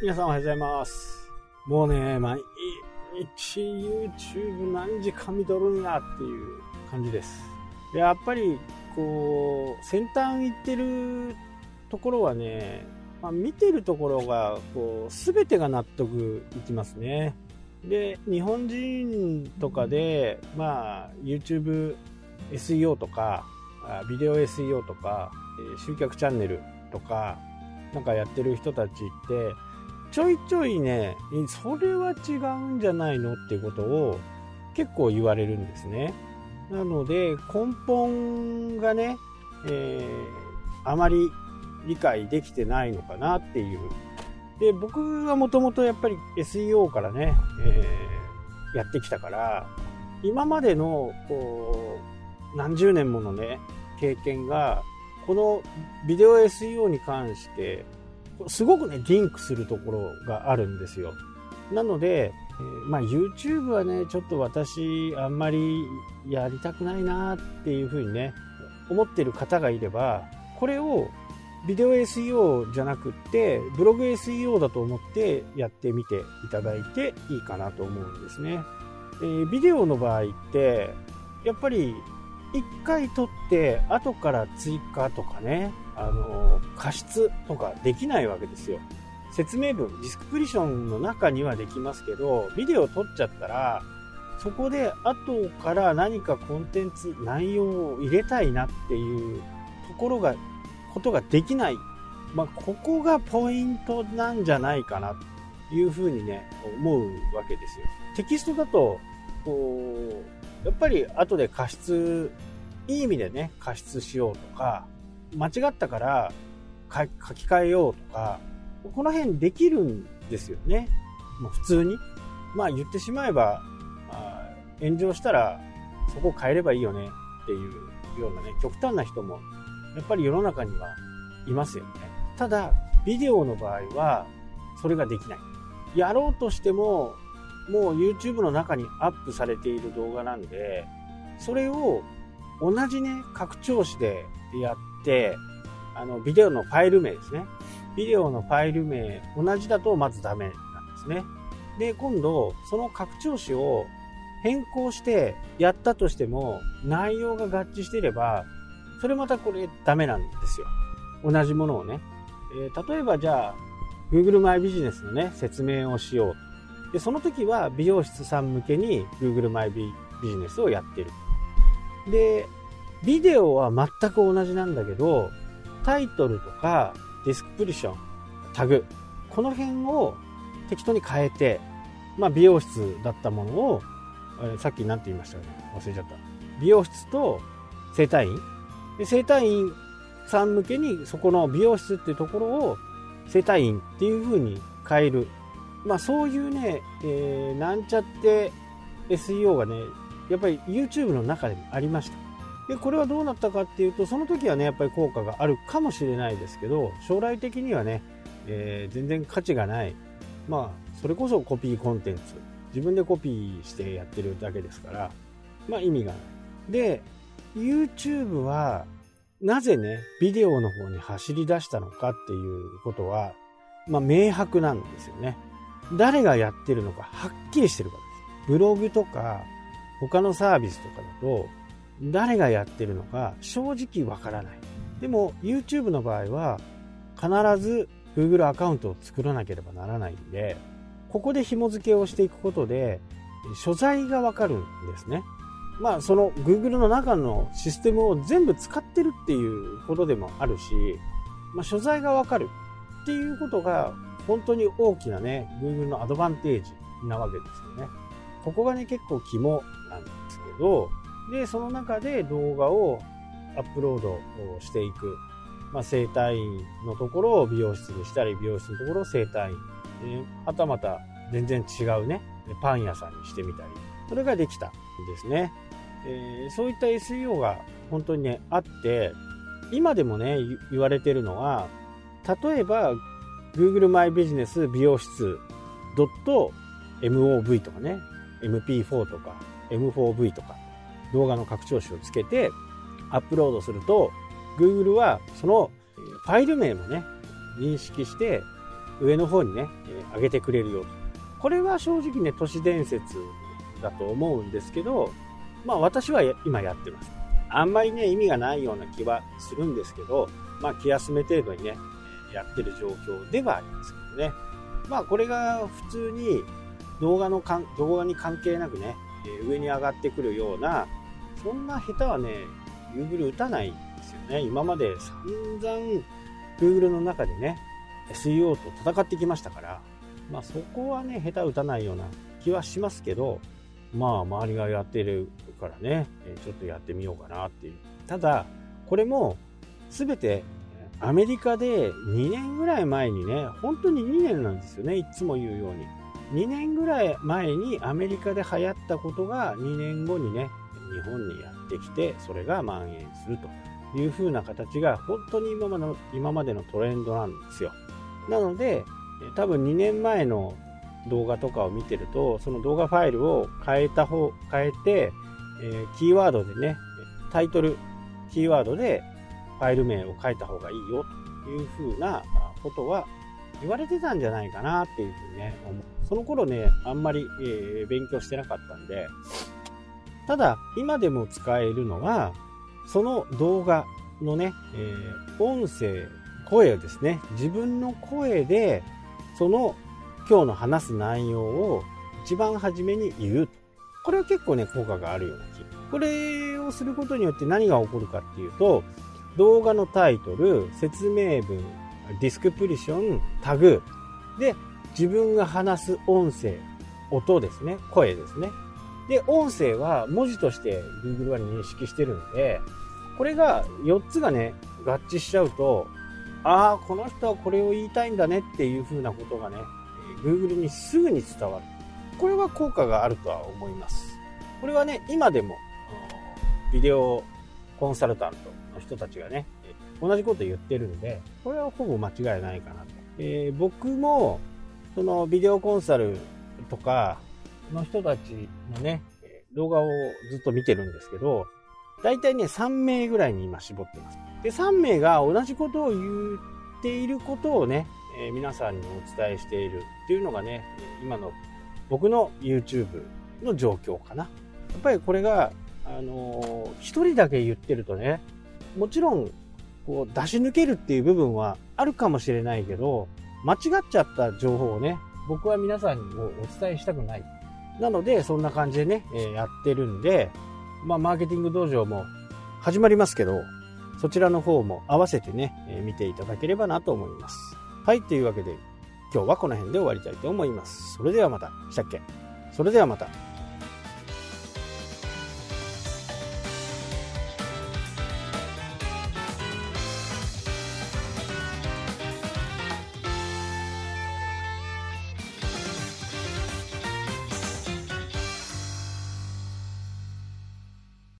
皆さんおはようございます。もうね、毎日 YouTube 何時間見とるんやっていう感じです。やっぱり、こう、先端行ってるところはね、まあ、見てるところが、こう、すべてが納得いきますね。で、日本人とかで、まあ、YouTube SEO とか、ビデオ SEO とか、集客チャンネルとか、なんかやってる人たちって、ちょいちょいね、それは違うんじゃないのっていうことを結構言われるんですね。なので、根本がね、えーあまり理解できてないのかなっていう。で、僕はもともとやっぱり SEO からね、えーやってきたから、今までの、こう、何十年ものね、経験が、このビデオ SEO に関して、すごくね、リンクするところがあるんですよ。なので、えーまあ YouTube はね、ちょっと私、あんまりやりたくないなっていうふうにね、思ってる方がいれば、これをビデオ SEO じゃなくって、ブログ SEO だと思ってやってみていただいていいかなと思うんですね。えービデオの場合って、やっぱり一回撮って後から追加とかね、あの、加湿とかできないわけですよ。説明文、ディスクプリションの中にはできますけど、ビデオ撮っちゃったら、そこで後から何かコンテンツ、内容を入れたいなっていうところが、ことができない。まあ、ここがポイントなんじゃないかなというふうにね、思うわけですよ。テキストだと、こう、やっぱり後で加湿、いい意味でね、加湿しようとか、間違ったから書き換えようとか、この辺できるんですよね。もう普通に。まあ言ってしまえば、あ炎上したらそこ変えればいいよねっていうようなね、極端な人もやっぱり世の中にはいますよね。ただ、ビデオの場合はそれができない。やろうとしても、もう YouTube の中にアップされている動画なんで、それを同じね、拡張子でやって、あの、ビデオのファイル名ですね。ビデオのファイル名、同じだとまずダメなんですね。で、今度、その拡張子を変更してやったとしても、内容が合致していれば、それまたこれダメなんですよ。同じものをね。えー例えばじゃあ、Google マイビジネスのね、説明をしようと。で、その時は美容室さん向けに Google マイビビジネスをやってる。で、ビデオは全く同じなんだけど、タイトルとかディスクプリション、タグ、この辺を適当に変えて、まあ美容室だったものを、えさっき何て言いましたかね忘れちゃった。美容室と整体院で整体院さん向けにそこの美容室っていうところを整体院っていう風に変える。まあそういうね、えーなんちゃって SEO がね、やっぱり YouTube の中でもありました。で、これはどうなったかっていうと、その時はね、やっぱり効果があるかもしれないですけど、将来的にはね、えー全然価値がない。まあ、それこそコピーコンテンツ。自分でコピーしてやってるだけですから、まあ意味がない。で、YouTube は、なぜね、ビデオの方に走り出したのかっていうことは、まあ明白なんですよね。誰がやってるのかはっきりしてるからです。ブログとか、他のサービスとかだと、誰がやってるのか正直わからない。でも YouTube の場合は必ず Google アカウントを作らなければならないんで、ここで紐付けをしていくことで所在がわかるんですね。まあその Google の中のシステムを全部使ってるっていうことでもあるし、まあ所在がわかるっていうことが本当に大きなね、Google のアドバンテージなわけですよね。ここがね、結構肝なんですけど、で、その中で動画をアップロードをしていく。まあ、整体院のところを美容室にしたり、美容室のところを整体院。えはたまた全然違うね、パン屋さんにしてみたり。それができたんですね。えーそういった SEO が本当にね、あって、今でもね、言言われてるのは、例えば、Google マイビジネス美容室 .mov とかね、MP4 とか M4V とか動画の拡張子をつけてアップロードすると Google はそのファイル名もね認識して上の方にね、上げてくれるよと。これは正直ね、都市伝説だと思うんですけど、まあ私は今やってます。あんまりね、意味がないような気はするんですけど、まあ気休め程度にね、やってる状況ではありますけどね。まあこれが普通に動画のかん動画に関係なくね、上に上がってくるような、そんな下手はね、Google 打たないんですよね。今まで散々 Google の中でね、SEO と戦ってきましたから、まあそこはね、下手打たないような気はしますけど、まあ周りがやってるからね、ちょっとやってみようかなっていう。ただ、これも全てアメリカで2年ぐらい前にね、本当に2年なんですよね、いつも言うように。2年ぐらい前にアメリカで流行ったことが2年後にね、日本にやってきて、それが蔓延するという風な形が本当に今までの今までのトレンドなんですよ。なので、多分2年前の動画とかを見てると、その動画ファイルを変えた方、変えて、えー、キーワードでね、タイトル、キーワードでファイル名を書いた方がいいよという風なことは言われてたんじゃないかなっていうふうにね、思う。その頃ね、あんまり、えー、勉強してなかったんで、ただ、今でも使えるのは、その動画のね、えー、音声、声ですね。自分の声で、その今日の話す内容を一番初めに言う。これは結構ね、効果があるような気。これをすることによって何が起こるかっていうと、動画のタイトル、説明文、ディスクプリション、タグ、で、自分が話す音声、音ですね、声ですね。で、音声は文字として Google は認識してるんで、これが4つがね、合致しちゃうと、ああ、この人はこれを言いたいんだねっていう風なことがね、Google にすぐに伝わる。これは効果があるとは思います。これはね、今でも、ビデオコンサルタントの人たちがね、同じこと言ってるんで、これはほぼ間違いないかなと。えー、僕も、そのビデオコンサルとかの人たちのね、動画をずっと見てるんですけど、大体ね、3名ぐらいに今絞ってます。で、3名が同じことを言っていることをね、えー、皆さんにお伝えしているっていうのがね、今の僕の YouTube の状況かな。やっぱりこれが、あのー、一人だけ言ってるとね、もちろんこう出し抜けるっていう部分はあるかもしれないけど、間違っちゃった情報をね、僕は皆さんにお伝えしたくない。なので、そんな感じでね、え、やってるんで、まあ、マーケティング道場も始まりますけど、そちらの方も合わせてね、え、見ていただければなと思います。はい、というわけで、今日はこの辺で終わりたいと思います。それではまた。したっけ？それではまた。